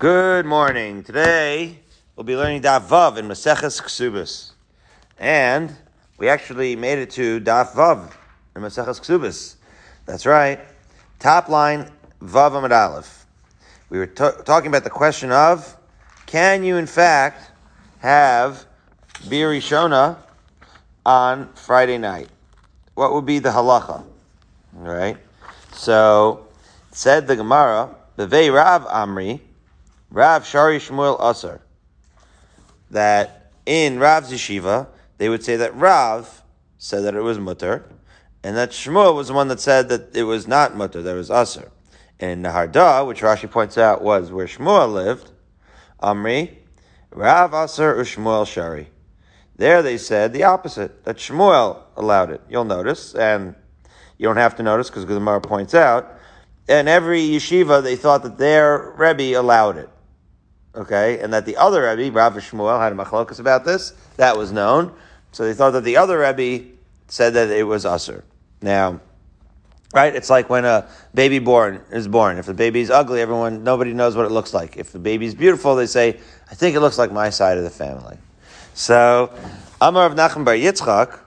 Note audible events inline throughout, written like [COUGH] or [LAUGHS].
Good morning. Today we'll be learning Daf Vav in Maseches Ksubis, and we actually made it to Daf Vav in Maseches Ksubis. That's right. Top line Vav Amid Aleph. We were talking about the question of can you in fact have Bir Shona on Friday night? What would be the halacha? All right. So said the Gemara, Bevei Rav Amri. Rav Shari Shmuel Asar. That in Rav's yeshiva, they would say that Rav said that it was mutter, and that Shmuel was the one that said that it was not mutter, that it was Asar. And in Nehardea, which Rashi points out was where Shmuel lived, Amri, Rav Asar Ushmuel Shari. There they said the opposite, that Shmuel allowed it. You'll notice, and you don't have to notice because Gemara points out, in every yeshiva they thought that their Rebbe allowed it okay, and that the other Rebbe, Rav Shmuel, had a machlokas about this. That was known. So they thought that the other Rebbe said that it was usher. Now, right? It's like when a baby born is born. If the baby's ugly, everyone nobody knows what it looks like. If the baby's beautiful, they say, "I think it looks like my side of the family." So, Amar of Nachman Bar Yitzchak,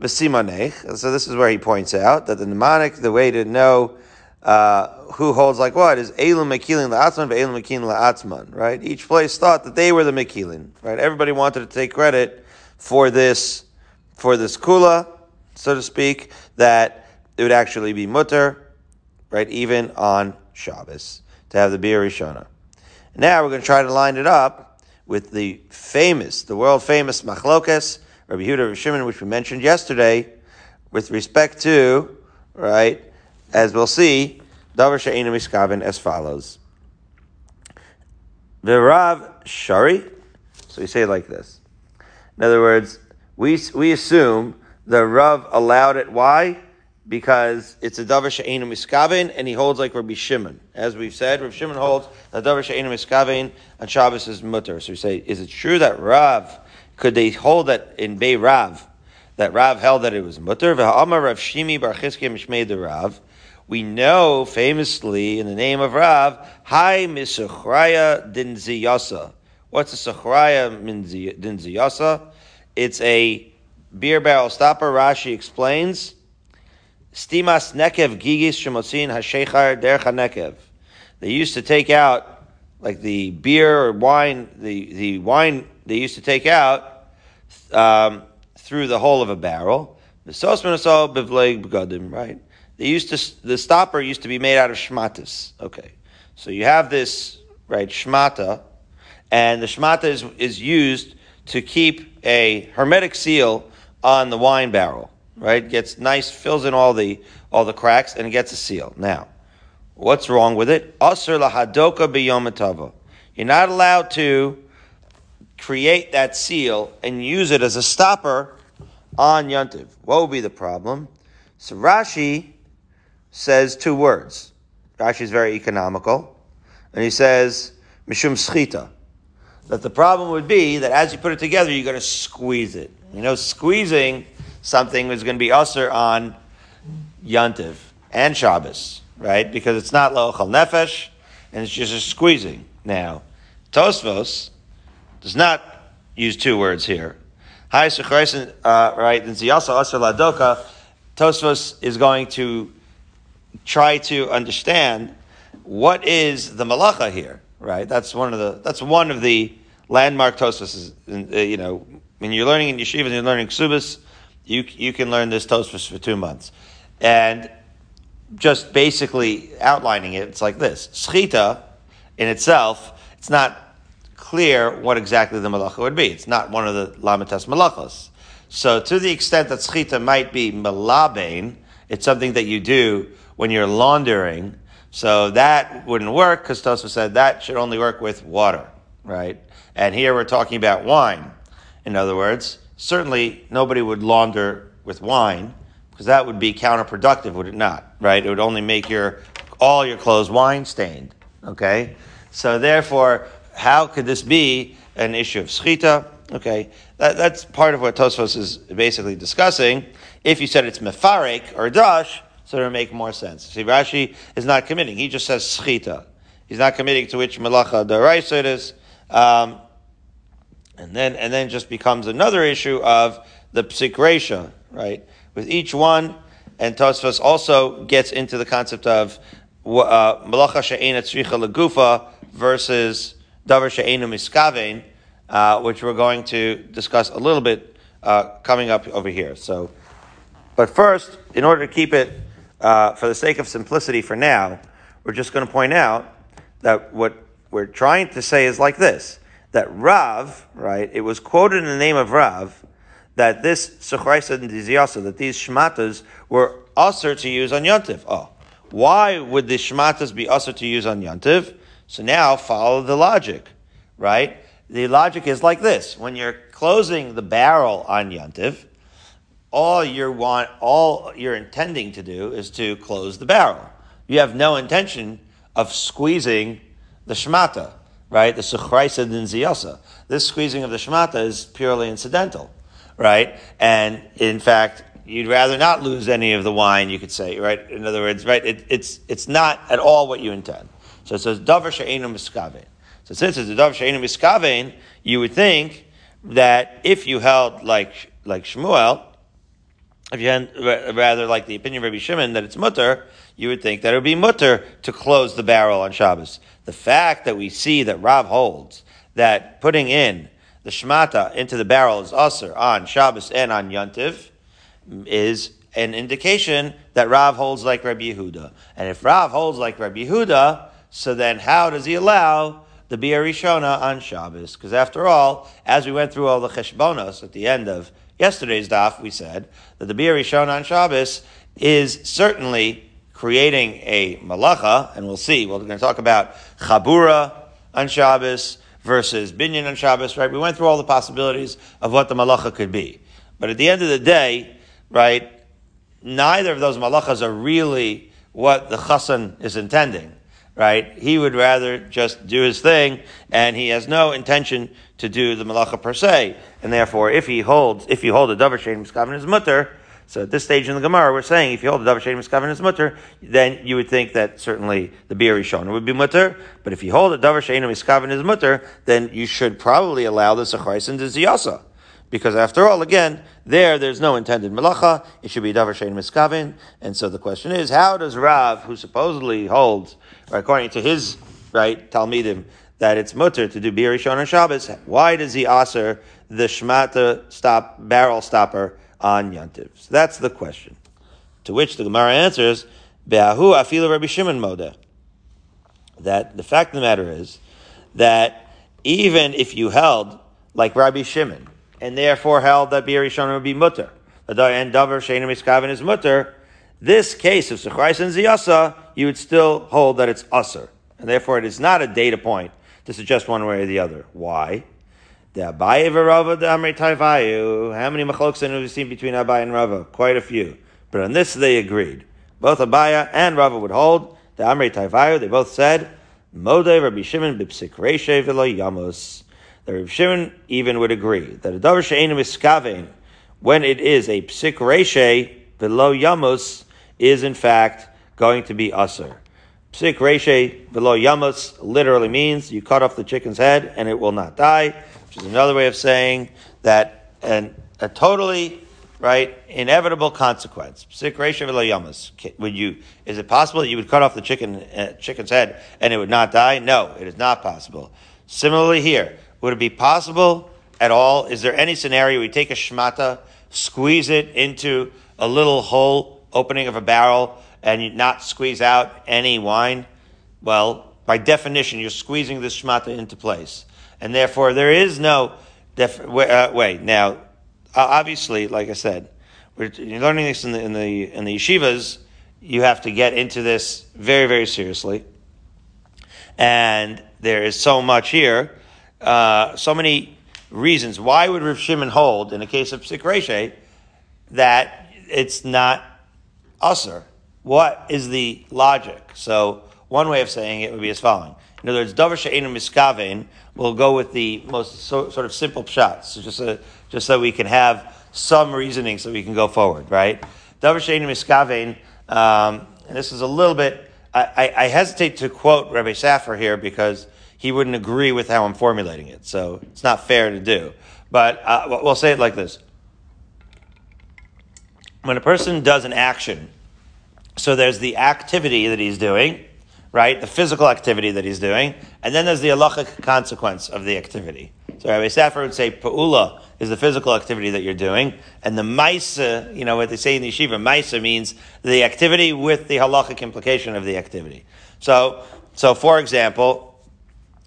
v'simanech. So this is where he points out that the mnemonic, the way to know uh, who holds like what is Elam Mekilin La'atzman, Elam Mekilin La'atzman, right? Each place thought that they were the Mekilin, right? Everybody wanted to take credit for this, for this kula, so to speak, that it would actually be mutter, right? Even on Shabbos, to have the Bir Rishona. Now we're going to try to line it up with the famous, the world famous Machlokes, Rabbi Yehuda Shimon, which we mentioned yesterday, with respect to, right, as we'll see, Davar She'ena Miskaven as follows. The Rav Shari, so we say it like this. In other words, we, we assume the Rav allowed it. Why? Because it's a Davar She'ena Miskaven, and he holds like Rabbi Shimon. As we've said, Rabbi Shimon holds that Davar She'ena Miskaven on Shabbos is mutter. So we say, is it true that Rav, could they hold that in Bay Rav, that Rav held that it was mutter? V'ha'amar Rav Shimi Bar Chizkiah Mishmei Rav we know famously in the name of Rav, Hi Misachraya Din Ziyasa. What's a Sachraya Din Ziyasa? It's a beer barrel stopper. Rashi explains. Stimas nekev gigis shemotsin hashechar dercha nekev. They used to take out, like the beer or wine, the, the wine they used to take out um, through the hole of a barrel. Right? They used to, the stopper used to be made out of shmatas. Okay. So you have this, right, shmata, and the shmata is, is used to keep a hermetic seal on the wine barrel, right? Gets nice, fills in all the, all the cracks, and it gets a seal. Now, what's wrong with it? Asr lahadoka biyomatava. You're not allowed to create that seal and use it as a stopper on Yontiv. What would be the problem? So Rashi says two words. Rashi is very economical, and he says mishum schita. That the problem would be that as you put it together, you're going to squeeze it. You know, squeezing something is going to be usher on Yantiv and Shabbos, right? Because it's not lochal nefesh, and it's just a squeezing. Now, Tosfos does not use two words here. Hi, uh, right? And Ziyasa Asr Ladoka. Tosfos is going to try to understand what is the malacha here, right? That's one of the that's one of the landmark tosfos. Uh, you know, when you're learning in yeshiva and you're learning ksubas, you you can learn this tosfos for two months, and just basically outlining it, it's like this: schita in itself, it's not clear what exactly the malacha would be. It's not one of the lamitas malachas. So, to the extent that schita might be malabain, it's something that you do when you're laundering. So that wouldn't work because Tosa said that should only work with water, right? And here we're talking about wine. In other words, certainly nobody would launder with wine because that would be counterproductive, would it not? Right? It would only make your all your clothes wine stained. Okay? So therefore, how could this be an issue of schita? Okay, that, that's part of what Tosfos is basically discussing. If you said it's mefarek or dash, so it'll make more sense. See, Rashi is not committing. He just says schita. he's not committing to which malacha deraisa it is. Um, and then, and then just becomes another issue of the psik resha, right? With each one, and Tosfos also gets into the concept of uh, malacha she'ena tzricha legufa versus davar she'ena miskavein, uh, which we're going to discuss a little bit uh, coming up over here. So, but first, in order to keep it uh, for the sake of simplicity for now, we're just going to point out that what we're trying to say is like this: that Rav, right? It was quoted in the name of Rav that this Suchraisa and Dizyasa, that these shmatas were usher to use on Yontif. Oh, why would the shmatas be usher to use on Yontif? So now follow the logic, right? The logic is like this: when you're closing the barrel on Yontif, all you want, all you're intending to do is to close the barrel. You have no intention of squeezing the shemata, right? The suchraisa din ziyasa. This squeezing of the shemata is purely incidental, right? And in fact, you'd rather not lose any of the wine, you could say, right? In other words, right? It, it's, it's not at all what you intend. So it says, davar she'enu miskavein. So since it's a davar she'enu miskavein, you would think that if you held like, like Shmuel, if you had rather like the opinion of Rabbi Shimon that it's mutter, you would think that it would be mutter to close the barrel on Shabbos. The fact that we see that Rav holds that putting in the shmata into the barrel is usher on Shabbos and on Yontiv is an indication that Rav holds like Rabbi Yehuda. And if Rav holds like Rabbi Yehuda, so then how does he allow the Bia Rishona on Shabbos? Because after all, as we went through all the cheshbonos at the end of yesterday's daf, we said that the Bia shown on Shabbos is certainly creating a malacha, and we'll see. We're going to talk about chabura on Shabbos versus binyan on Shabbos, right? We went through all the possibilities of what the malacha could be. But at the end of the day, right, neither of those malachas are really what the chassan is intending right? He would rather just do his thing, and he has no intention to do the malacha per se. And therefore, if he holds, if you hold a davar shein miskaven his mutter, so at this stage in the Gemara, we're saying if you hold the davar shein miskaven his mutter, then you would think that certainly the beer rishon would be mutter. But if you hold a davar shein miskaven his mutter, then you should probably allow the sachais and the ziyasa. Because after all, again, there, there's no intended melacha. It should be davar shein miskavin. And so the question is, how does Rav, who supposedly holds, according to his right Talmidim, that it's mutter to do bir rishon on Shabbos, why does he aser the shmata stop barrel stopper on yantiv? So that's the question. To which the Gemara answers, be'ahu afilu Rabbi Shimon modeh. That the fact of the matter is that even if you held like Rabbi Shimon, and therefore held that Bir Rishon would be mutter. And Davar Sheinim Miskaven is mutter. This case of Sechrais and Ziyasa, you would still hold that it's usser. And therefore it is not a data point to suggest one way or the other. Why? The Abaye v'Rava the Amrei Taivayu. How many machloks have we seen between Abaye and Rava? Quite a few. But on this they agreed. Both Abaye and Rava would hold the Amrei Taivayu. They both said, Modeh Rabbi Shimon b'psik reishe v'lo yamus the Rav Shimon even would agree that a davar she'enu miskavein, when it is a psik reshe below yamus, is in fact going to be usr. Psik reshe below yamus literally means you cut off the chicken's head and it will not die, which is another way of saying that an, a totally right inevitable consequence. Psik reshe below yamus. Would you? Is it possible that you would cut off the chicken uh, chicken's head and it would not die? No, it is not possible. Similarly here, would it be possible at all? Is there any scenario we take a shmata, squeeze it into a little hole opening of a barrel, and not squeeze out any wine? Well, by definition, you're squeezing this shmata into place, and therefore there is no def- uh, way. Now, obviously, like I said, we're learning this in the in the in the yeshivas. You have to get into this very very seriously, and there is so much here uh, so many reasons. Why would Rav Shimon hold, in a case of Psik that it's not usr? What is the logic? So, one way of saying it would be as following. In other words, Davar She'enu Miskavein will go with the most so, sort of simple shots, so just, just so we can have some reasoning so we can go forward, right? Davar She'enu Miskavein, um, and this is a little bit I, I hesitate to quote Rabbi Safar here because he wouldn't agree with how I'm formulating it. So it's not fair to do. But uh, we'll say it like this. When a person does an action, so there's the activity that he's doing, right? The physical activity that he's doing, and then there's the halachic consequence of the activity. So Rabbi Safar would say pa'ula is the physical activity that you're doing, and the maisa, you know what they say in the yeshiva, maisa means the activity with the halachic implication of the activity. So, so for example,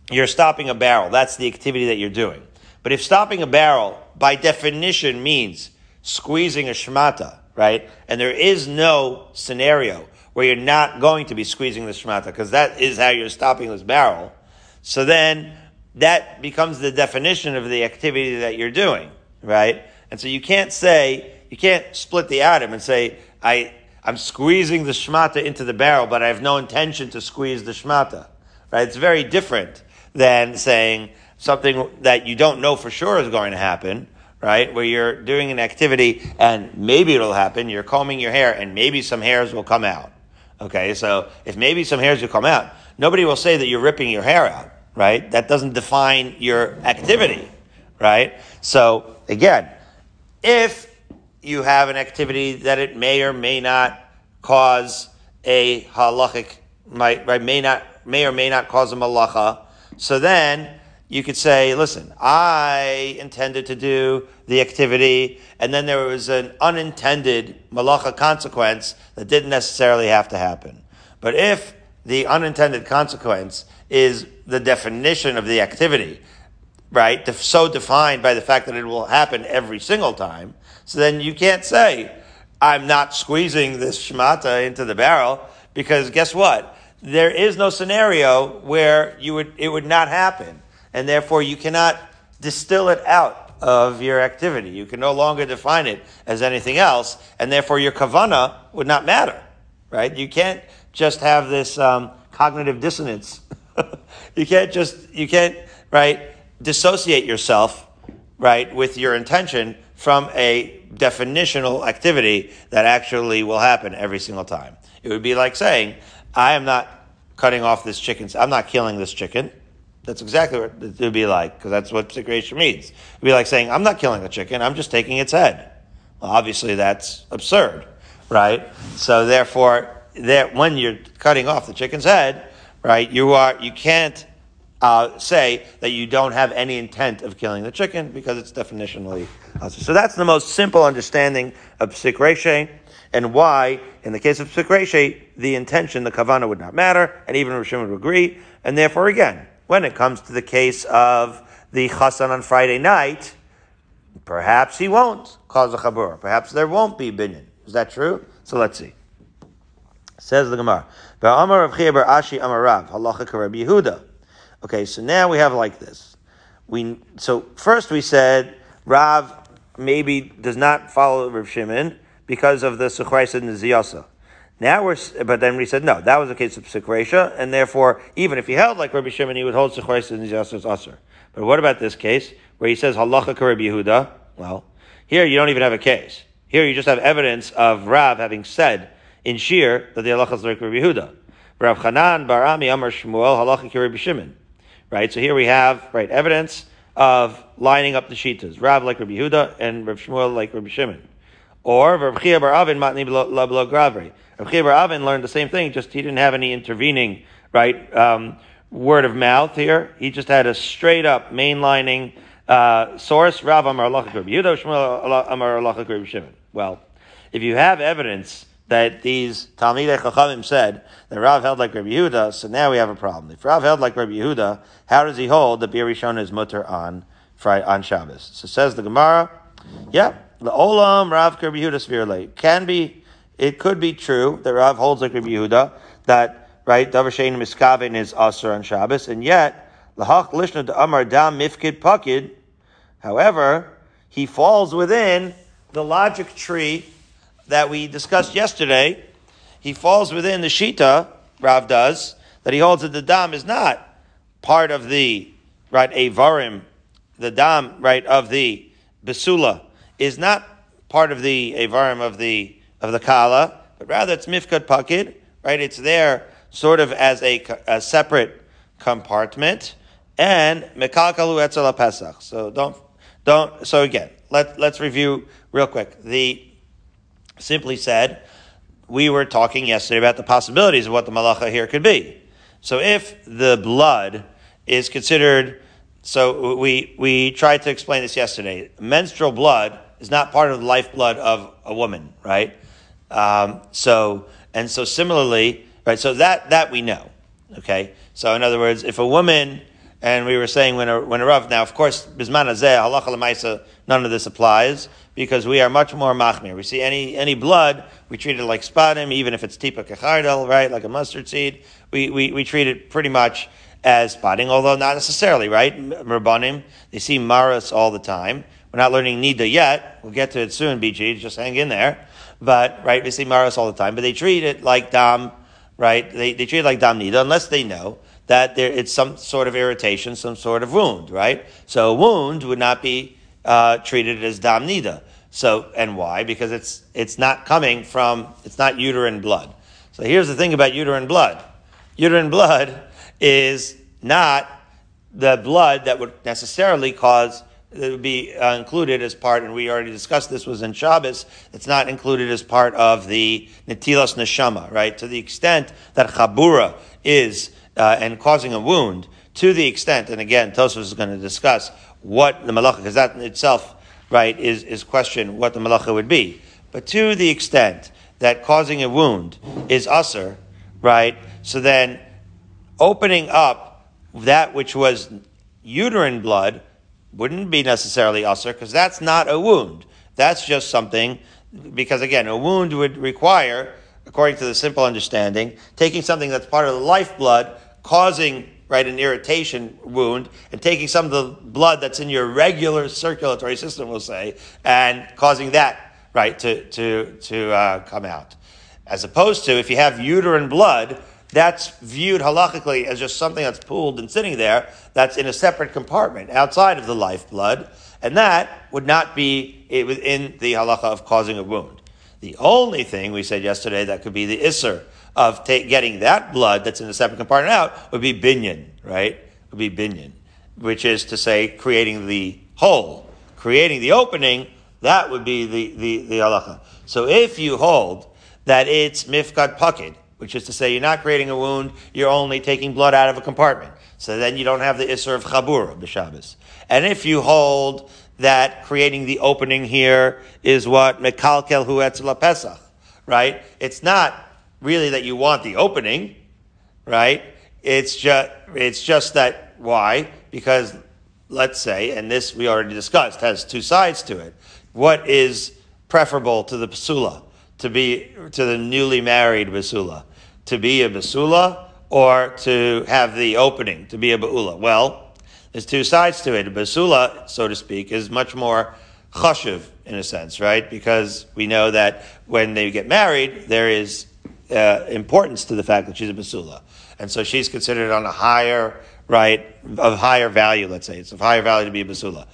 you're stopping a barrel. That's the activity that you're doing. But if stopping a barrel, by definition, means squeezing a shmata, right? And there is no scenario where you're not going to be squeezing the shmata, because that is how you're stopping this barrel. So then, that becomes the definition of the activity that you're doing, right? And so you can't say, you can't split the atom and say, I, I'm squeezing the shmata into the barrel, but I have no intention to squeeze the shmata, right? It's very different than saying something that you don't know for sure is going to happen, right? Where you're doing an activity and maybe it'll happen. You're combing your hair and maybe some hairs will come out. Okay. So if maybe some hairs will come out, nobody will say that you're ripping your hair out, right? That doesn't define your activity, right? So again, if you have an activity that it may or may not cause a halachic, might, right, may not, may or may not cause a malacha, so then you could say, listen, I intended to do the activity, and then there was an unintended malacha consequence that didn't necessarily have to happen. But if the unintended consequence is the definition of the activity, right, so defined by the fact that it will happen every single time, so then you can't say, I'm not squeezing this shmata into the barrel, because guess what? There is no scenario where you would, it would not happen and therefore you cannot distill it out of your activity. You can no longer define it as anything else, and therefore your kavana would not matter, right? You can't just have this um, cognitive dissonance. [LAUGHS] you can't just you can't right dissociate yourself right with your intention from a definitional activity that actually will happen every single time. It would be like saying, I am not cutting off this chicken. I'm not killing this chicken. That's exactly what it would be like, because that's what psikration means. It'd be like saying, I'm not killing a chicken, I'm just taking its head. Well, obviously that's absurd, right? So therefore, that when you're cutting off the chicken's head, right, you are, you can't uh, say that you don't have any intent of killing the chicken because it's definitionally so that's the most simple understanding of psikration and why, in the case of psikration, the intention, the kavana would not matter, and even Rishon would agree, and therefore again, when it comes to the case of the chasan on Friday night, perhaps he won't cause a chabur. Perhaps there won't be binyan. Is that true? So let's see. Says the Gemara. Okay, so now we have like this. We so first we said Rav maybe does not follow Rav Shimon because of the Suchraisa and the Ziyasa. Now we're, but then we said no, that was a case of Sikresha, and therefore, even if he held like Rabbi Shimon, he would hold Sikresha and Yasser's Aser. But what about this case, where he says Halacha Rabbi Yehuda? Well, here you don't even have a case. Here you just have evidence of Rav having said in Shir that the Halacha is like Rabbi Yehuda. Rav Chanan Barami Amar Shmuel Halacha Rabbi Shimon. Right, so here we have, right, evidence of lining up the Shitas. Rav like Rabbi Yehuda and Rav Shmuel like Rabbi Shimon. Or Rav Chia Bar Avin Matni Lo Gravri. Rav Bar Avin learned the same thing, just he didn't have any intervening, right, um, word of mouth here. He just had a straight up mainlining uh, source. Rav Amar Allah Yehuda Shmuel Amar Allah Shimon. Well, if you have evidence that these Talmidei Chachamim said that Rav held like Rabbi Yehuda, so now we have a problem. If Rav held like Rabbi Yehuda, how does he hold that Bir Rishon is mutter on Friday, on Shabbos? So says the Gemara, yeah, The olam Rav Rabbi Yehuda can be, it could be true that Rav holds like Rabbi Yehuda that right Davar Shein Miskaven is Aser on Shabbos, and yet Lahach Lishna de Amar Dam Mifkid Pakid. However, he falls within the logic tree that we discussed yesterday. He falls within the Shita, Rav does, that he holds that the Dam is not part of the right Avarim, the Dam, right, of the Besula is not part of the Avarim of the of the Kala, but rather it's Mifkad Pakid, right? It's there sort of as a, a separate compartment, and mekalkalu etzel pesach. So don't don't. So again, let let's review real quick. The simply said, we were talking yesterday about the possibilities of what the malacha here could be. So if the blood is considered, so we we tried to explain this yesterday. Menstrual blood is not part of the lifeblood of a woman, right? Um, so and so similarly, right? So that that we know. Okay. So in other words, if a woman and we were saying when a, when a Rav, now of course, Bisman Azeh, halacha none of this applies because we are much more machmir. We see any, any blood, we treat it like spadim, even if it's tipa kachardel, right, like a mustard seed. We, we, we treat it pretty much as spotting, although not necessarily, right? Rabbanim, they see maras all the time. We're not learning nida yet. We'll get to it soon, BG, just hang in there. But, right, we see maras all the time, but they treat it like dam, right? They, they treat it like dam nida, unless they know that there, it's some sort of irritation, some sort of wound, right? So a wound would not be uh, treated as dam nida. So, and why? Because it's, it's not coming from, it's not uterine blood. So here's the thing about uterine blood. Uterine blood is not the blood that would necessarily cause it would be uh, included as part, and we already discussed this was in Shabbos. It's not included as part of the netilos neshama, right? To the extent that chabura is uh, and causing a wound to the extent, and again, Tosfos is going to discuss what the malacha, because that in itself, right, is, is question what the malacha would be. But to the extent that causing a wound is usser, right, so then opening up that which was uterine blood wouldn't be necessarily usser, because that's not a wound. That's just something, because again, a wound would require according to the simple understanding, taking something that's part of the lifeblood, causing right an irritation wound, and taking some of the blood that's in your regular circulatory system, we'll say, and causing that right to to to uh, come out, as opposed to if you have uterine blood. That's viewed halachically as just something that's pooled and sitting there, that's in a separate compartment outside of the lifeblood, and that would not be within the halacha of causing a wound. The only thing we said yesterday that could be the isser of ta- getting that blood that's in the separate compartment out would be binyan, right? Would be binyan, which is to say creating the hole, creating the opening. That would be the the the halacha. So if you hold that it's mifkad pakid, which is to say you're not creating a wound, you're only taking blood out of a compartment. So then you don't have the isser of chabur the Shabbos. And if you hold that creating the opening here is what mekalkel hu etzela pesach, right? It's not really that you want the opening, right? It's just it's just that why? Because let's say, and this we already discussed has two sides to it. What is preferable to the basula? To be to the newly married basula, to be a basula or to have the opening to be a baula? Well, there's two sides to it. A basula, so to speak, is much more chashiv in a sense, right? Because we know that when they get married, there is uh, importance to the fact that she's a basula, and so she's considered on a higher right of higher value. Let's say it's of higher value to be a basula.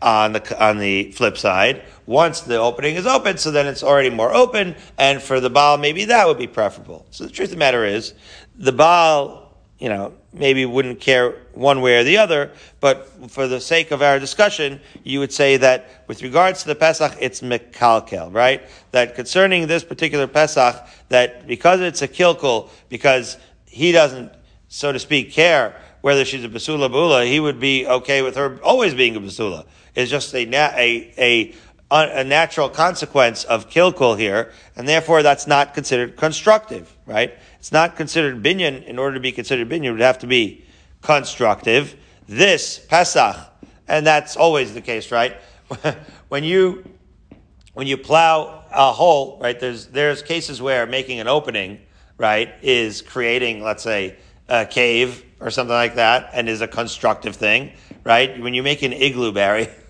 On the on the flip side, once the opening is open, so then it's already more open, and for the Baal, maybe that would be preferable. So the truth of the matter is, the Baal you know, maybe wouldn't care one way or the other, but for the sake of our discussion, you would say that with regards to the Pesach, it's mekalkel, right? That concerning this particular Pesach, that because it's a kilkul, because he doesn't, so to speak, care whether she's a basula bula, he would be okay with her always being a basula. It's just a, a, a a natural consequence of kilkul here, and therefore that's not considered constructive, right? It's not considered binyan. In order to be considered binyan, it would have to be constructive. This Pesach, and that's always the case, right? [LAUGHS] when you when you plow a hole, right? There's there's cases where making an opening, right, is creating, let's say, a cave or something like that, and is a constructive thing, right? When you make an igloo, Barry. [LAUGHS]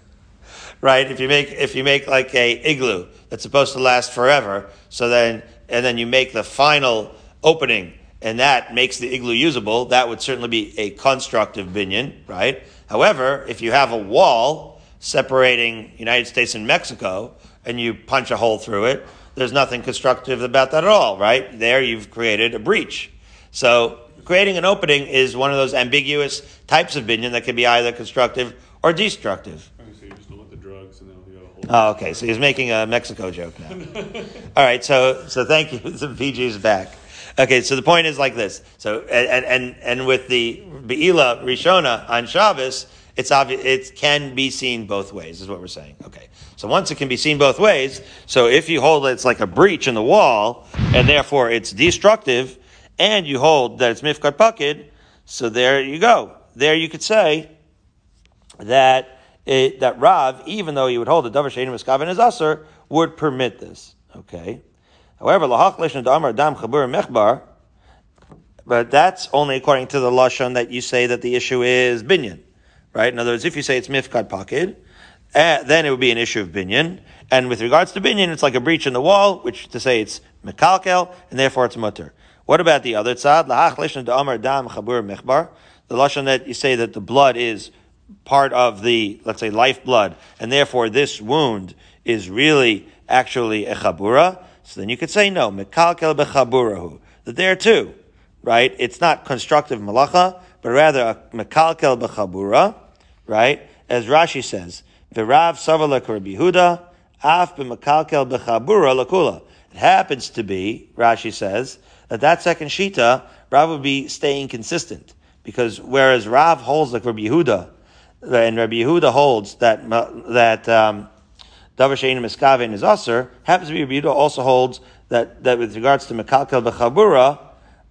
right? If you make if you make like a igloo that's supposed to last forever, so then and then you make the final opening and that makes the igloo usable, that would certainly be a constructive binyan, right? However, if you have a wall separating United States and Mexico and you punch a hole through it, there's nothing constructive about that at all, right? There you've created a breach. So creating an opening is one of those ambiguous types of binyan that can be either constructive or destructive. Oh, okay. So he's making a Mexico joke now. [LAUGHS] All right. So, so thank you. [LAUGHS] The PG is back. Okay. So the point is like this. So, and, and, and with the Be'ila Rishona on Shabbos, it's obvious, it can be seen both ways, is what we're saying. Okay. So once it can be seen both ways, so if you hold it's like a breach in the wall, and therefore it's destructive, and you hold that it's mifkat pakid, so there you go. There you could say that it, that Rav, even though he would hold the davar sheinu miskaven as aser, would permit this. Okay. However, lahachlish and damar dam chabur mechbar, but that's only according to the lashon that you say that the issue is binyan, right? In other words, if you say it's mifkad pakid, uh, then it would be an issue of binyan. And with regards to binyan, it's like a breach in the wall, which to say it's mekalkel, and therefore it's mutter. What about the other tzad? Lahachlish and damar dam chabur mechbar, the lashon that you say that the blood is part of the, let's say, lifeblood, and therefore this wound is really actually a chabura, so then you could say no, mekalkel bechaburahu. That there too, right? It's not constructive malacha, but rather a mekalkel bechabura, right? As Rashi says, v'rav savalek Rabbi Yehuda, af b'mekalkel bechabura lakula. It happens to be, Rashi says, that that second shita, Rav would be staying consistent. Because whereas Rav holds like Rabbi Yehuda, and Rabbi Yehuda holds that that um, davar shein miskaven is aser. Happens to be Rabbi Yehuda also holds that that with regards to mekalkel bechabura,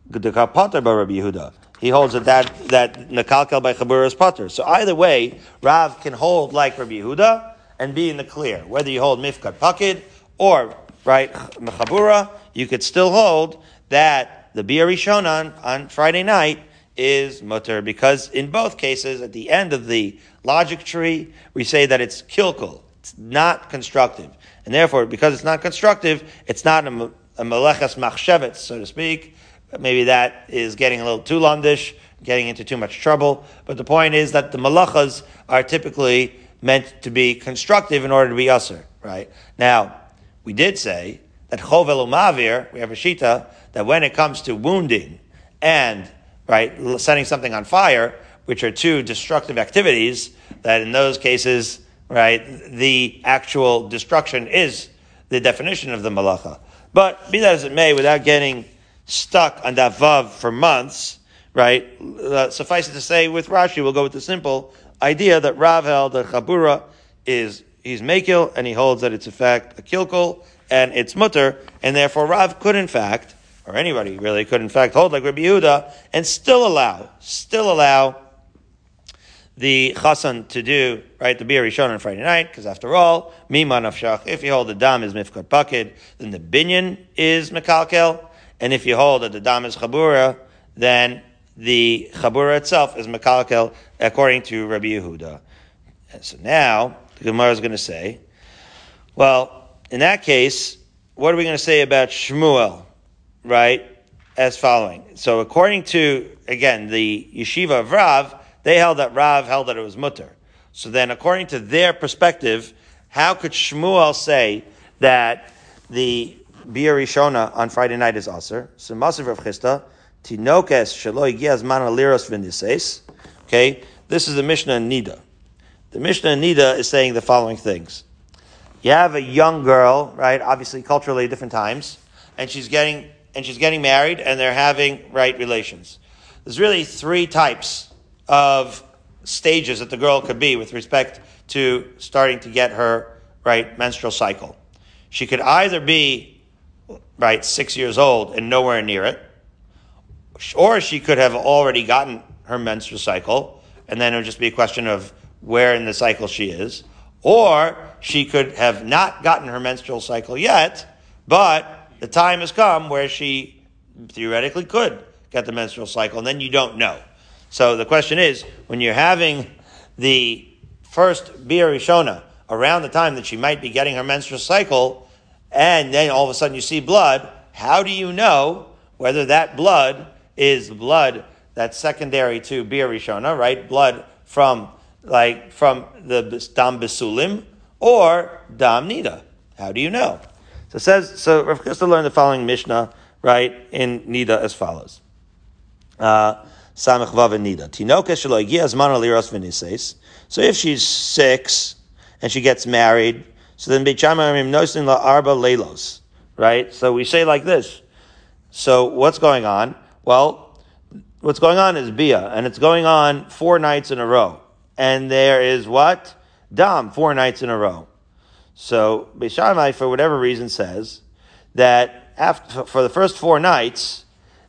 the pater by Rabbi Yehuda. He holds that that that mekalkel by chabura is pater. So either way, Rav can hold like Rabbi Yehuda and be in the clear. Whether you hold mifkat pakid or right mechabura, you could still hold that the Bia shonan on Friday night is mutter because in both cases, at the end of the logic tree, we say that it's kilkul. It's not constructive. And therefore, because it's not constructive, it's not a, a machshevet, so to speak. Maybe that is getting a little too lundish, getting into too much trouble. But the point is that the malachas are typically meant to be constructive in order to be usher, right? Now, we did say that chovel umavir, we have a shita, that when it comes to wounding and right? Setting something on fire, which are two destructive activities, that in those cases, right, the actual destruction is the definition of the malacha. But be that as it may, without getting stuck on that vav for months, right? Uh, suffice it to say, with Rashi, we'll go with the simple idea that Rav held that Chabura is he's mekil and he holds that it's in fact a kilkul and it's mutter, and therefore Rav could in fact or anybody really could in fact hold like Rabbi Yehuda and still allow, still allow the chasan to do, right, the beer rishon on Friday night, because after all, miman shach. if you hold the dam is mifkot pakid, then the binyan is mekalkel, and if you hold that the dam is chabura, then the chabura itself is mekalkel, according to Rabbi Yehuda. And so now, the Gemara is going to say, well, in that case, what are we going to say about Shmuel? Right, as following. So according to, again, the yeshiva of Rav, they held that Rav held that it was mutter. So then according to their perspective, how could Shmuel say that the Bia Rishona on Friday night is aser? So Masiv Rav Chisda, Tinokes Shaloi Giaz Mana Liros Vindises. Okay, this is the Mishnah Nida. The Mishnah Nida is saying the following things. You have a young girl, right? Obviously, culturally different times, and she's getting and she's getting married and they're having right relations. There's really three types of stages that the girl could be with respect to starting to get her right menstrual cycle. She could either be right six years old and nowhere near it, or she could have already gotten her menstrual cycle, and then it would just be a question of where in the cycle she is, or she could have not gotten her menstrual cycle yet, but the time has come where she theoretically could get the menstrual cycle, and then you don't know. So the question is, when you're having the first Bia Rishona around the time that she might be getting her menstrual cycle, and then all of a sudden you see blood, how do you know whether that blood is blood that's secondary to Bia Rishona, right? Blood from, like, from the Dam Besulim, or Dam Nida? How do you know? So says, so Rav Chisda learned the following Mishnah, right, in Nida as follows. Uh. So if she's six and she gets married, so then nosin la arba leilos, right? So we say like this. So what's going on? Well, what's going on is bia, and it's going on four nights in a row, and there is what dam four nights in a row. So Beit for whatever reason, says that after for the first four nights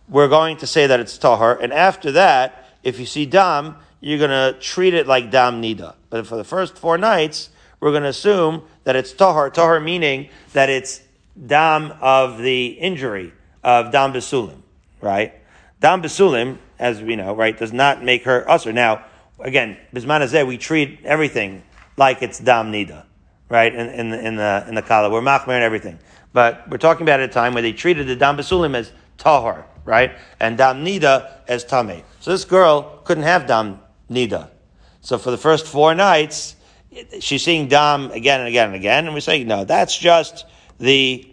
we're going to say that it's tahar, and after that, if you see dam, you're going to treat it like dam nida. But for the first four nights, we're going to assume that it's tahar. Tahar meaning that it's dam of the injury of dam besulim, right? Dam besulim, as we know, right, does not make her usher. Now, again, bisman we treat everything like it's dam nida, right? In, in, the in the in the kala, we're machmer and everything. But we're talking about a time where they treated the dam besulim as tahar right? And dam nida as tame. So this girl couldn't have dam nida. So for the first four nights, she's seeing dam again and again and again, and we're saying no, that's just the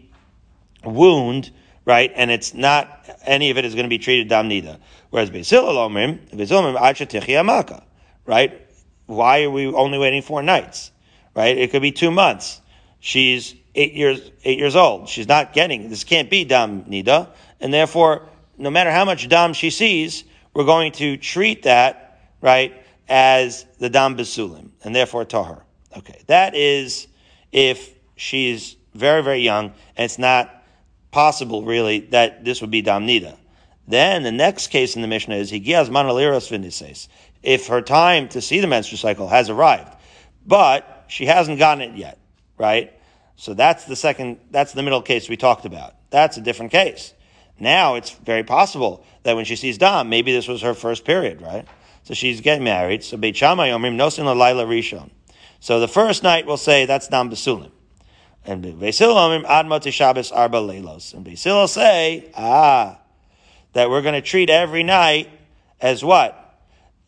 wound, right? And it's not any of it is going to be treated dam nida. Whereas Beis Hillel omrim, amaka, right? Why are we only waiting four nights? Right? It could be two months. She's eight years eight years old. She's not getting this. Can't be dam nida, and therefore no matter how much dam she sees, we're going to treat that, right, as the dam besulim, and therefore tahar. Okay, that is if she's very, very young, and it's not possible, really, that this would be dam nida. Then the next case in the Mishnah is higiaz manaliros v'nises. If her time to see the menstrual cycle has arrived, but she hasn't gotten it yet, right? So that's the second, that's the middle case we talked about. That's a different case. Now it's very possible that when she sees Dam, maybe this was her first period, right? So she's getting married. So Beit Shammai Nosin Laila Rishon. So the first night we'll say that's Dam Basulim. And Beis Hillel Omrim Ad Shabbos Arba Leilos. And Beis Hillel will say, ah, that we're going to treat every night as what?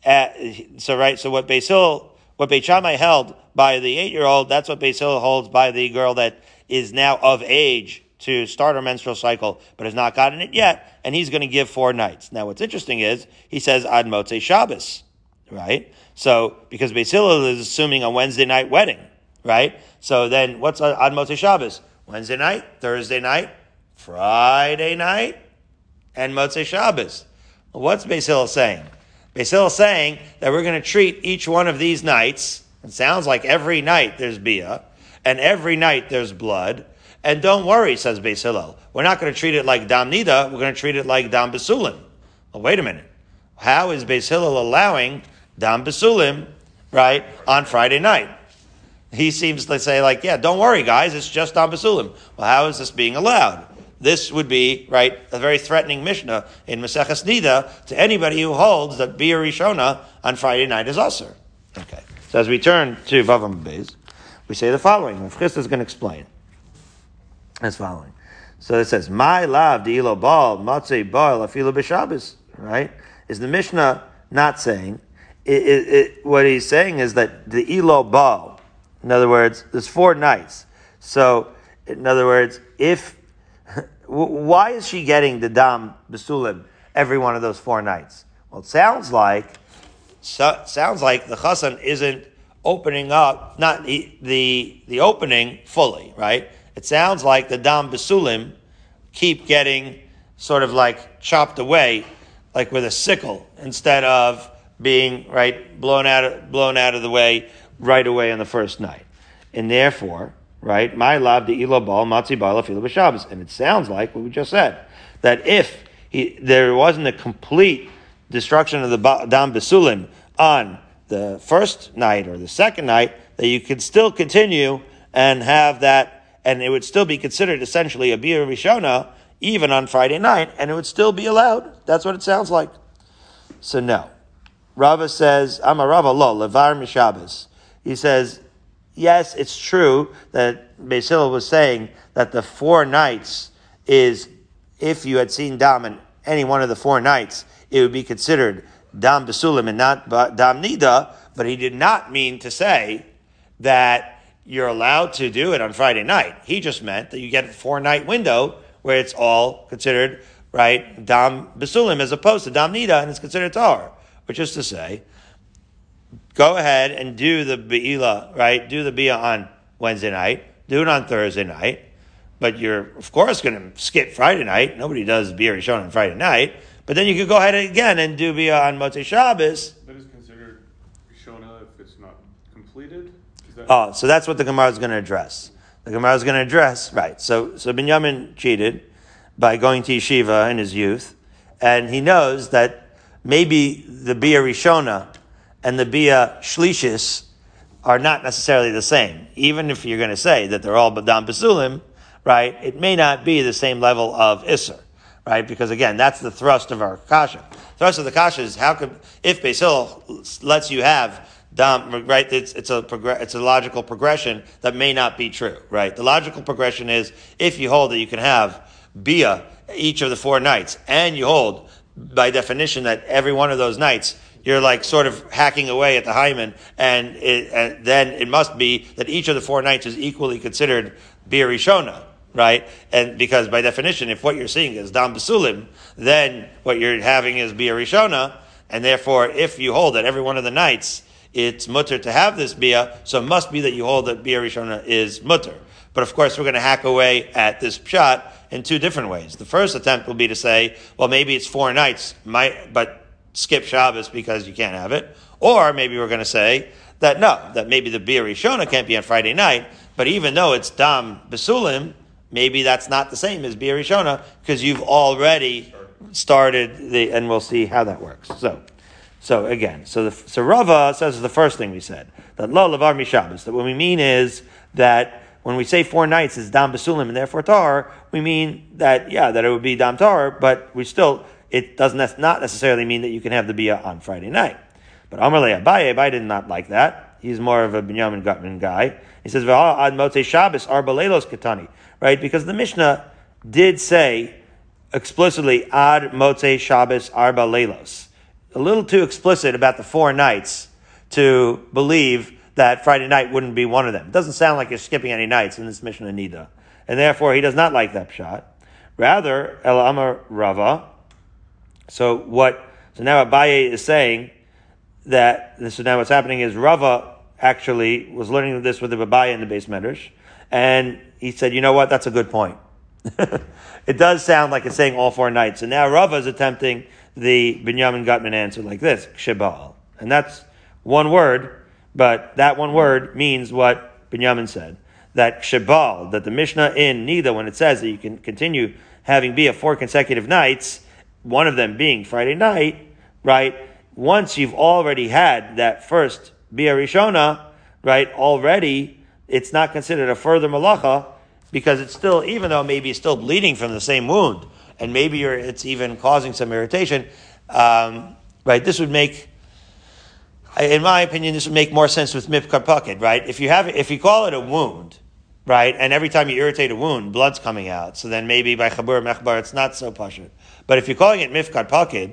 At, so right, so what Beis Hillel, what Beit Shammai held by the eight-year-old, that's what Beis Hillel holds by the girl that is now of age to start her menstrual cycle, but has not gotten it yet, and he's going to give four nights. Now, what's interesting is he says Ad Motzei Shabbos, right? So, because Beis Hillel is assuming a Wednesday night wedding, right? So then, what's Ad Motzei Shabbos? Wednesday night, Thursday night, Friday night, and Motzei Shabbos. what's Hillel saying? Beis Hillel saying that we're going to treat each one of these nights. It sounds like every night there's bia, and every night there's blood, and don't worry, says Beis Hillel. We're not going to treat it like Dam Nida. We're going to treat it like Dam Besulim. Well, wait a minute. How is Beis Hillel allowing Dam Besulim, right, on Friday night? He seems to say like, yeah, don't worry, guys. It's just Dam Besulim. Well, how is this being allowed? This would be, right, a very threatening Mishnah in Maseches Nida to anybody who holds that Bia Rishona on Friday night is Usr. Okay. So as we turn to Vavam Beis, we say the following. Chris is going to explain as following. So it says, "My love, the ilo bal matzei bal afilu b'Shabbos." Right? Is the Mishnah not saying? It, it, it, what he's saying is that the ilo bal. In other words, there's four nights. So, in other words, if why is she getting the dam besulim every one of those four nights? Well, it sounds like so, sounds like the chassan isn't opening up, not the, the the opening fully, right? it sounds like the dam besulim keep getting sort of like chopped away, like with a sickle, instead of being right blown out blown out of the way right away on the first night. And therefore, right, my love the ilo bal matzi bal b'Shabbos. And it sounds like what we just said that if he, there wasn't a complete destruction of the dam besulim on the first night or the second night, that you could still continue and have that and it would still be considered essentially a beer rishona even on Friday night, and it would still be allowed. That's what it sounds like. So no. Rava says, I'm a Rava lo, levar mishabes. He says, yes, it's true that Beis Hillel was saying that the four nights is, if you had seen Dam in any one of the four nights, it would be considered Dam Basulim and not Dam Nida, but he did not mean to say that you're allowed to do it on Friday night. He just meant that you get a four night window where it's all considered, right, Dam Basulim as opposed to Dam Nida and it's considered Tar. Which is to say, go ahead and do the Be'ila, right? Do the Bia on Wednesday night, do it on Thursday night, but you're, of course, going to skip Friday night. Nobody does Bia Rishon on Friday night. But then you could go ahead again and do Bia on Motzei Shabbos. That is considered Rishona if it's not completed? That- Oh, so that's what the Gemara is going to address. The Gemara is going to address, right. So, so Binyamin cheated by going to yeshiva in his youth, and he knows that maybe the Bia Rishona and the Bia Shlishis are not necessarily the same. Even if you're going to say that they're all Badam Basulim, right, it may not be the same level of Isser, right? Because again, that's the thrust of our Kasha. Thrust of the Kasha is how could, if Basil lets you have Dam, right? It's, it's a progr- it's a logical progression that may not be true, right? The logical progression is if you hold that you can have Bia each of the four nights, and you hold by definition that every one of those nights you're like sort of hacking away at the hymen, and, it, and then it must be that each of the four nights is equally considered Bia Rishona, right? And because by definition, if what you're seeing is Dam Basulim, then what you're having is Bia Rishona, and therefore, if you hold that every one of the nights it's mutter to have this bia, so it must be that you hold that bia rishona is mutter. But of course, we're going to hack away at this pshat in two different ways. The first attempt will be to say, well, maybe it's four nights, might, but skip Shabbos because you can't have it. Or maybe we're going to say that no, that maybe the bia rishona can't be on Friday night, but even though it's dam besulim, maybe that's not the same as bia rishona because you've already started the, and we'll see how that works. So. So again, so the, so Rava says the first thing we said that lo lavar mishabas. That what we mean is that when we say four nights is dam basulim and therefore tar, we mean that yeah that it would be dam tar, but we still it doesn't not necessarily mean that you can have the bia on Friday night. But Amarle Abaye, Abaye did not like that. He's more of a Binyamin Gutman guy. He says ad motzei Shabbos arba lelos katani, right? Because the Mishnah did say explicitly ad motzei Shabbos arba lelos a little too explicit about the four nights to believe that Friday night wouldn't be one of them. It doesn't sound like you're skipping any nights in this Mishnah Nida. And therefore, he does not like that shot. Rather, El Amar Rava. So what, so now Abaye is saying that, so now what's happening is Rava actually was learning this with the Abaye in the beis medrash. And he said, you know what, that's a good point. [LAUGHS] it does sound like it's saying all four nights. And now Rava is attempting the Binyamin Gutman answer like this, Shebal. And that's one word, but that one word means what Binyamin said. That Shebal, that the Mishnah in Nida, when it says that you can continue having be a four consecutive nights, one of them being Friday night, right? Once you've already had that first Bia Rishona, right, already, it's not considered a further malacha because it's still, even though maybe it's still bleeding from the same wound, and maybe it's even causing some irritation, um, right? This would make, in my opinion, this would make more sense with mipkar pucket, right? If you have, if you call it a wound, right, and every time you irritate a wound, blood's coming out, so then maybe by chabur mechbar it's not so pashut. But if you're calling it mifkar pucket,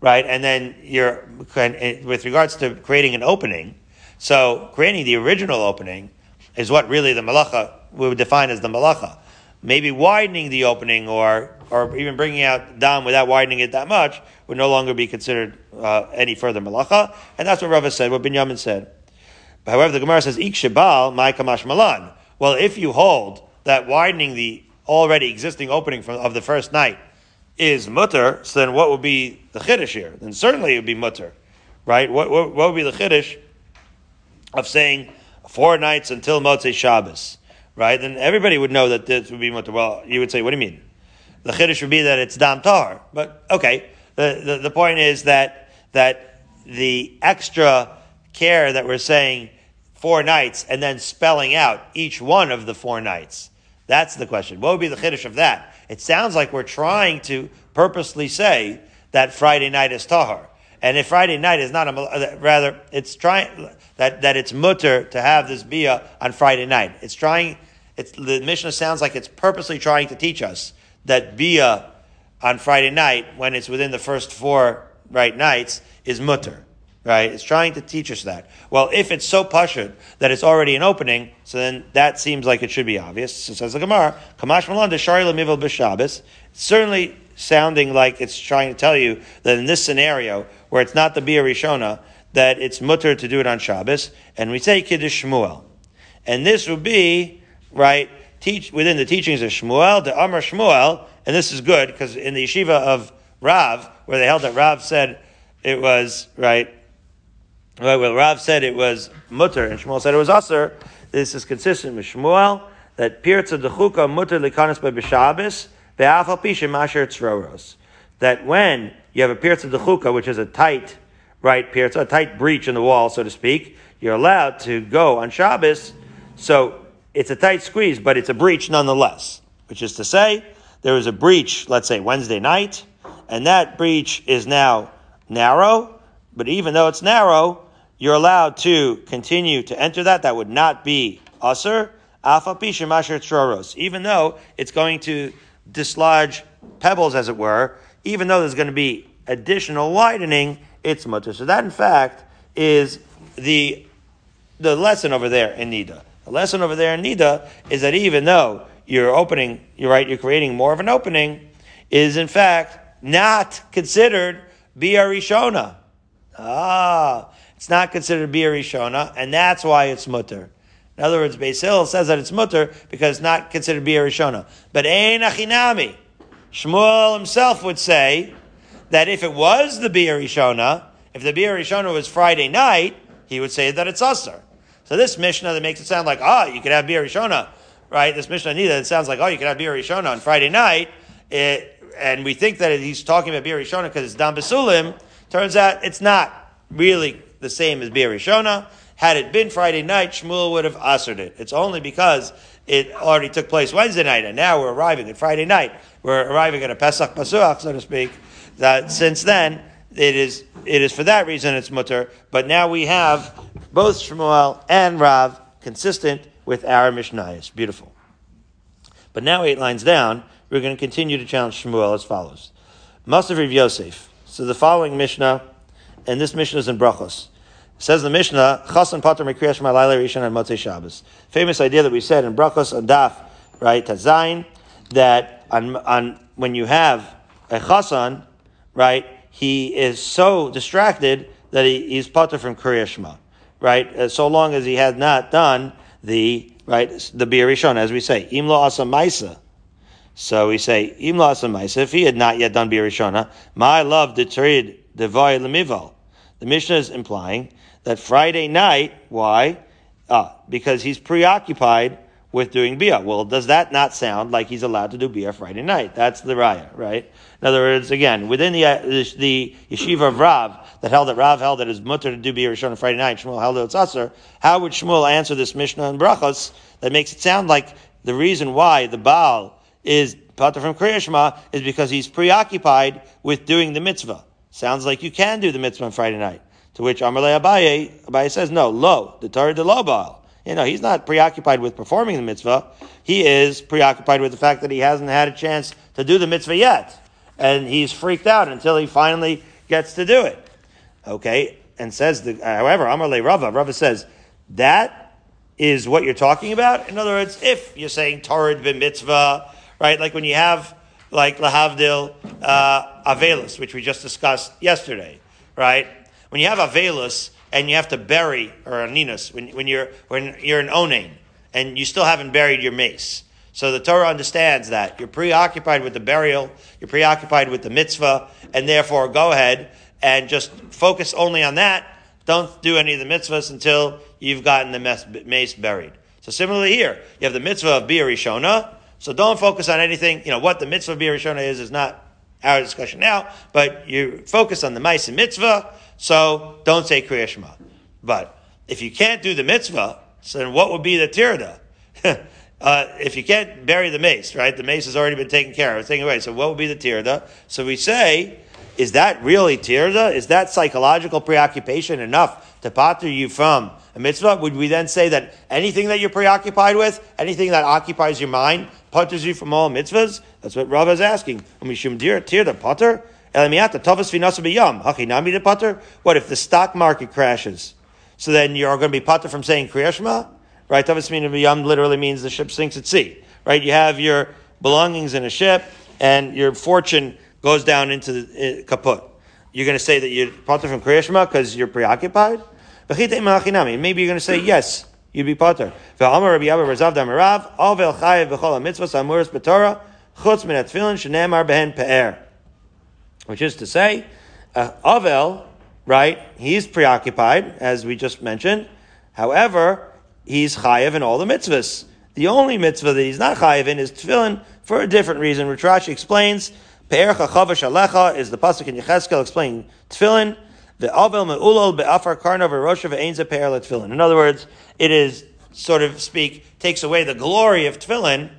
right, and then you're with regards to creating an opening, so creating the original opening is what really the malacha we would define as the malacha. Maybe widening the opening or or even bringing out dam without widening it that much would no longer be considered uh, any further malacha, and that's what Rava said, what Binyamin said. However, the Gemara says ik shebal my kamash malan. Well, if you hold that widening the already existing opening from, of the first night is mutter, so then what would be the chiddush here? Then certainly it would be mutter, right? What, what, what would be the chiddush of saying four nights until Motzei Shabbos, right? Then everybody would know that this would be mutter. Well, you would say, what do you mean? The chiddush would be that it's dam tar. But okay, the, the, the point is that that the extra care that we're saying four nights and then spelling out each one of the four nights. That's the question. What would be the chiddush of that? It sounds like we're trying to purposely say that Friday night is tahar. And if Friday night is not a, uh, rather, it's trying, that, that it's mutter to have this bia on Friday night. It's trying, it's, the Mishnah sounds like it's purposely trying to teach us that bia on Friday night, when it's within the first four right nights, is mutter. Right? It's trying to teach us that. Well, if it's so pashut that it's already an opening, so then that seems like it should be obvious. So it says the Gemara, Kamash Malanda Shari Lemivil B'Shabbos. Certainly sounding like it's trying to tell you that in this scenario, where it's not the Bia Rishona, that it's mutter to do it on Shabbos, and we say Kiddush Shmuel. And this would be, right, teach within the teachings of Shmuel, the Amar Shmuel, and this is good, because in the yeshiva of Rav, where they held that Rav said it was, right, well, Rav said it was mutter, and Shmuel said it was aser, this is consistent with Shmuel, that pirza dechuka mutter likanis by b'shabes, be'afal pishe masher tzroros. That when you have a pirza dechuka, which is a tight, right, pirza, a tight breach in the wall, so to speak, you're allowed to go on Shabbos, so it's a tight squeeze, but it's a breach nonetheless. Which is to say, there was a breach, let's say Wednesday night, and that breach is now narrow, but even though it's narrow, you're allowed to continue to enter that. That would not be usr. Even though it's going to dislodge pebbles, as it were, even though there's going to be additional widening, it's mutter. So that, in fact, is the the lesson over there in Nida. The lesson over there in Nida is that even though you're opening, you're right, you're creating more of an opening, is in fact not considered Bia Rishona. Ah, it's not considered Bia Rishona, and that's why it's mutter. In other words, Beis Hill says that it's mutter because it's not considered Bia Rishona. But Ein Achinami. Shmuel himself would say that if it was the Bia Rishona, if the Bia Rishona was Friday night, he would say that it's Usr. So this Mishnah that makes it sound like, ah, oh, you could have Bia Rishona, right? This Mishnah neither, it sounds like, oh, you could have Bia Rishona on Friday night, it, and we think that he's talking about Bia Rishona because it's Dam Basulim, turns out it's not really the same as Bia Rishona. Had it been Friday night, Shmuel would have ushered it. It's only because it already took place Wednesday night, and now we're arriving at Friday night. We're arriving at a Pesach Pasuach, so to speak. That since then, it is it is for that reason it's mutter. But now we have both Shmuel and Rav consistent with our Mishnayos. Beautiful. But now eight lines down, we're going to continue to challenge Shmuel as follows. Masav Yosef. So the following Mishnah, and this Mishnah is in Brachos. Says the Mishnah, Chasan Pater Mekriyash Malayla Rishon and Motzei Shabbos. Famous idea that we said in Brachos and Daf, right, Tazayin, that on, on, when you have a Chasan, right, he is so distracted that he, he's Pater from Kriyashma, right, uh, so long as he has not done the, right, the Bir Rishon, as we say, Imlo Asa Maisa, so we say, Im if he had not yet done Birishona, my love deterred Devoy Lemival. The Mishnah is implying that Friday night, why? Ah, because he's preoccupied with doing Bia. Well, does that not sound like he's allowed to do Bia Friday night? That's the Raya, right? In other words, again, within the, uh, the, the, yeshiva of Rav, that held that Rav held that it's mutter to do Bia Rishon on Friday night, Shmuel held it's Asr, how would Shmuel answer this Mishnah in Brachos that makes it sound like the reason why the Baal is Pater from Kriyashma is because he's preoccupied with doing the mitzvah. Sounds like you can do the mitzvah on Friday night. To which Amarle Abaye, Abaye says, no, lo, the Torah de lo baal. You know, he's not preoccupied with performing the mitzvah. He is preoccupied with the fact that he hasn't had a chance to do the mitzvah yet. And he's freaked out until he finally gets to do it. Okay? And says, the, however, Amarle Rava, Rava says, that is what you're talking about. In other words, if you're saying Torah de mitzvah, right? Like when you have like lahavdil uh, avelus, which we just discussed yesterday, right? When you have avelus and you have to bury or aninus when, when you're when you're an onain and you still haven't buried your mace. So the Torah understands that you're preoccupied with the burial, you're preoccupied with the mitzvah, and therefore go ahead and just focus only on that. Don't do any of the mitzvahs until you've gotten the mace buried. So similarly here, you have the mitzvah of Bia Rishona, so don't focus on anything, you know, what the mitzvah of Rishona is, is not our discussion now, but you focus on the mice and mitzvah, so don't say Kriya Shema. But if you can't do the mitzvah, so then what would be the tirda? [LAUGHS] uh, if you can't bury the mace, right? The mace has already been taken care of, it's taken away. So what would be the tirda? So we say, is that really tirda? Is that psychological preoccupation enough to pater you from a mitzvah? Would we then say that anything that you're preoccupied with, anything that occupies your mind, putters you from all mitzvahs? That's what Rav is asking. Mishum dir pater. What if the stock market crashes? So then you're going to be pater from saying Kriyashma? Right? Tovas b'yam literally means the ship sinks at sea. Right? You have your belongings in a ship and your fortune goes down into the uh, kaput. You're going to say that you're pater from Kriyashma because you're preoccupied? Maybe you're going to say yes you'd be B'Torah, Chutz Min HaTfilin Shenemar Behen Pe'er. Which is to say, uh, Avel, right, he's preoccupied, as we just mentioned. However, he's Chayev in all the mitzvahs. The only mitzvah that he's not Chayev in is Tefillin for a different reason. Rashi explains, Pe'er Chachavash Alecha is the pasuk in Yecheskel explaining Tefillin. The avel me'ulol be'afar karna v'rosha ve'ein ze'pe'er tefillin. In other words, it is sort of speak takes away the glory of tefillin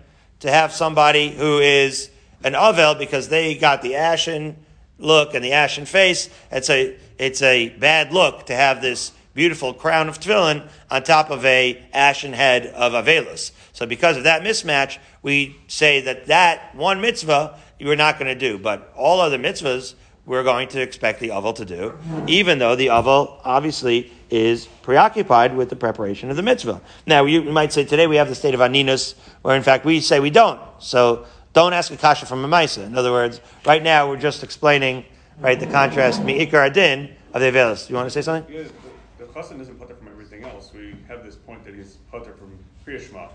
to have somebody who is an avel because they got the ashen look and the ashen face. It's a it's a bad look to have this beautiful crown of tefillin on top of a ashen head of avelus. So because of that mismatch, we say that that one mitzvah you are not going to do, but all other mitzvahs we're going to expect the aval to do, even though the aval obviously is preoccupied with the preparation of the mitzvah. Now, you might say today we have the state of aninus, where in fact we say we don't. So don't ask a kasha from a maisa. In other words, right now we're just explaining right the contrast mi'ikar adin of the avelis. You want to say something? The, chassan isn't putter from everything else. We have this point that he's putter from kriyashma.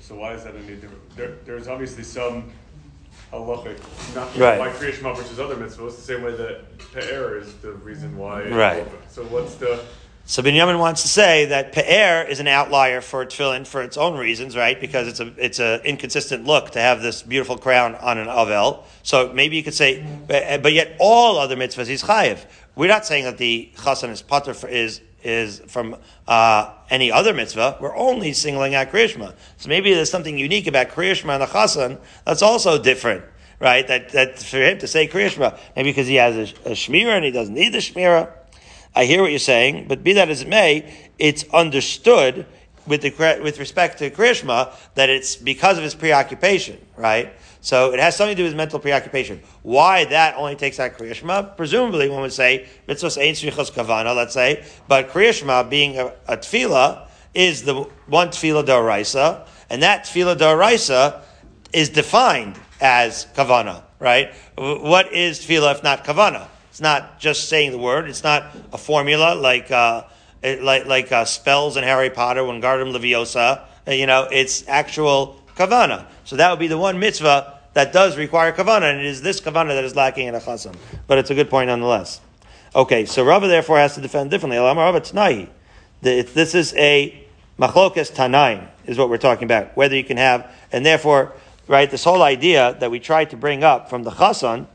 So why is that any different? There, there's obviously some halachic, not Right. by Kriya Shema versus other mitzvahs, the same way that Pe'er is the reason why. Right. So what's the, So Binyamin wants to say that Pe'er is an outlier for tefillin for its own reasons, right? Because it's a it's a inconsistent look to have this beautiful crown on an avel. So maybe you could say, but, but yet all other mitzvahs he's chayiv. We're not saying that the chasan is pater for, is is from uh, any other mitzvah. We're only singling out Kriyashma. So maybe there's something unique about Kriyashma and the chasan that's also different, right? That that for him to say Kriyashma, maybe because he has a, a shmira and he doesn't need the shmira. I hear what you're saying, but be that as it may, it's understood with the with respect to Krishma that it's because of his preoccupation, right? So it has something to do with mental preoccupation. Why that only takes out Kriyashma? Presumably, one would say mitzvahs ain't srichos kavana, let's say, but Kriyashma being a, a is the one tefillah daraisa, and that tefillah daraisa is defined as kavana, right? What is tefillah if not kavana? It's not just saying the word. It's not a formula like uh, like like uh, spells in Harry Potter Wingardium Leviosa. Uh, You know, it's actual kavana. So that would be the one mitzvah that does require kavana, and it is this kavana that is lacking in a chasan. But it's a good point nonetheless. Okay, so Rava therefore has to defend differently. This is a machlokas tanaim, is what we're talking about. Whether you can have, and therefore, right, this whole idea that we tried to bring up from the chasan,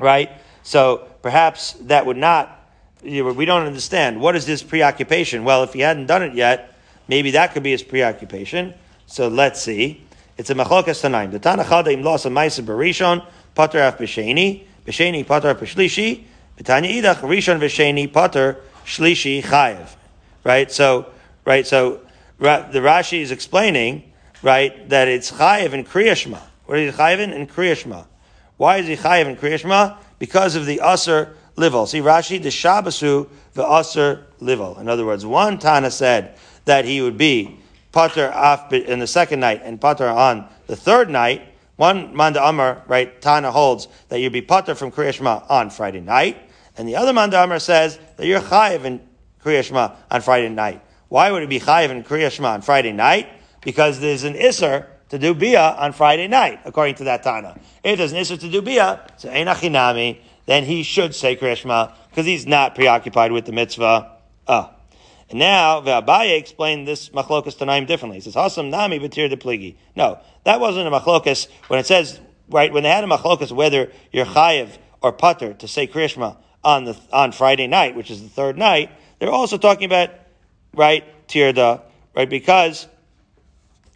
right? So perhaps that would not, you know, we don't understand. What is this preoccupation? Well, if he hadn't done it yet, maybe that could be his preoccupation. So let's see. It's a machlokas tanaim. The Tanachada im losa maisa barishon, pater af b'sheni, b'sheni pater af b'shlishi, b'tanya idach rishon v'sheni pater shlishi chayev. Right? So, right, so Ra- the Rashi is explaining, right, that it's chayev in kriyashma. What is chayev in? In kriyashma. Why is he chayiv in Kriyashma? Because of the Aser Livel. See Rashi, the Shabbasu, the Aser Livel. In other words, one Tana said that he would be Pater in the second night and Pater on the third night. One Manda Amar, right, Tana holds that you'd be Pater from Kriyashma on Friday night. And the other Manda Amar says that you're chayiv in Kriyashma on Friday night. Why would it be chayiv in Kriyashma on Friday night? Because there's an Isser to do bia on Friday night, according to that Tana. If there's an issue to do bia, so einachinami, then he should say Krishma because he's not preoccupied with the mitzvah. Ah. And now, Abaye explained this machlokas tanaim differently. He says, Hasam nami batir de pligi. No, that wasn't a machlokas when it says, right, when they had a machlokas whether you're chayiv or putter to say Krishma on the, on Friday night, which is the third night, they're also talking about, right, tirda, right, because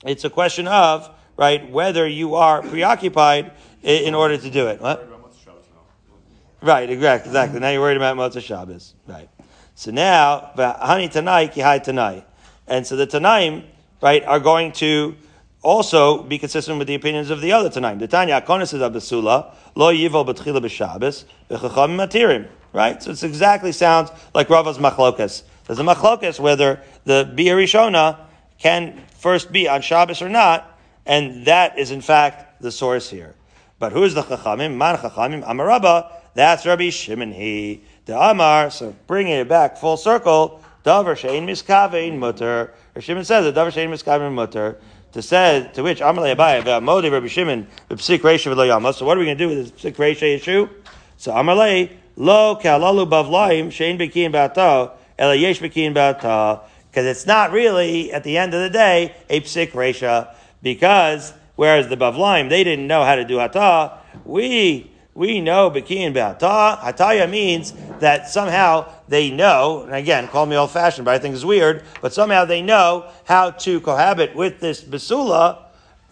it's a question of, right, whether you are preoccupied i- in order to do it. What? Sorry about Motzei Shabbos now. Right, exactly, exactly. Now you're worried about Motzei Shabbos. Right. So now, Hani Tanai, Kihai Tanai. And so the Tanaim, right, are going to also be consistent with the opinions of the other Tanaim. The Tanya Konis is Abasula, Lo Yivol B'tchila B'Shabbos, V'chacham Matirim. Right? So it's exactly sounds like Rava's Machlokas. There's a Machlokas whether the Bia Rishona can first be on Shabbos or not, and that is in fact the source here. But who is the Chachamim? Man Chachamim, Amarabba, that's Rabbi Shimon he. The Amar, so bringing it back full circle, Davar Shein Miskavein Mutter. Rabbi Shimon says that Davar Shein Miskavein Mutter to say to which Amalei Abaye Modi Rabbi Shimon Psik Reisha V'Lo. So what are we going to do with this Psik Reisha issue? So Amalei Lo Kalalu Bavlaim Shein Bekin Bata Ela Yesh Bata because it's not really at the end of the day a Psik Reisha because whereas the Bavlaim they didn't know how to do Hata we we know Bekin Be'ata. Hataya means that somehow they know, and again, call me old fashioned, but I think it's weird, but somehow they know how to cohabit with this Basula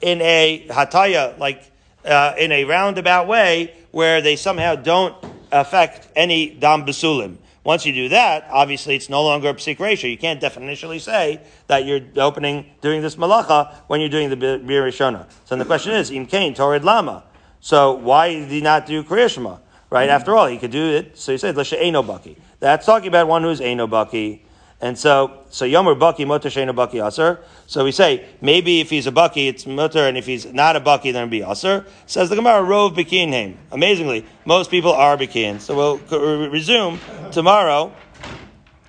in a Hataya, like uh, in a roundabout way, where they somehow don't affect any Dam Basulim. Once you do that, obviously it's no longer a psik reisha. You can't definitionally say that you're opening, doing this malacha when you're doing the bia rishona. So the question is, im kain torid lama. So why did he not do Kriyashma? Right? After all, he could do it. So he said, Lesha Eino Baki. That's talking about one who's Eino Baki. And so, so Yomer Baki, Mutter Sheino Baki Aser. So we say, maybe if he's a Baki, it's Mutter, and if he's not a Baki, then it'll be Aser. Says the Gemara, Rove Bikin name. Amazingly, most people are Bikin. So we'll resume tomorrow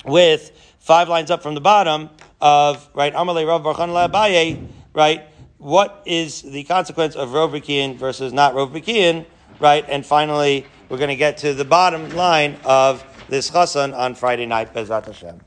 with five lines up from the bottom of, right, Amalei Rav Barchan Abaye, right, what is the consequence of Rov Bikian versus not Rov Bikian, right? And finally, we're going to get to the bottom line of this chassan on Friday night, Bezrat Hashem.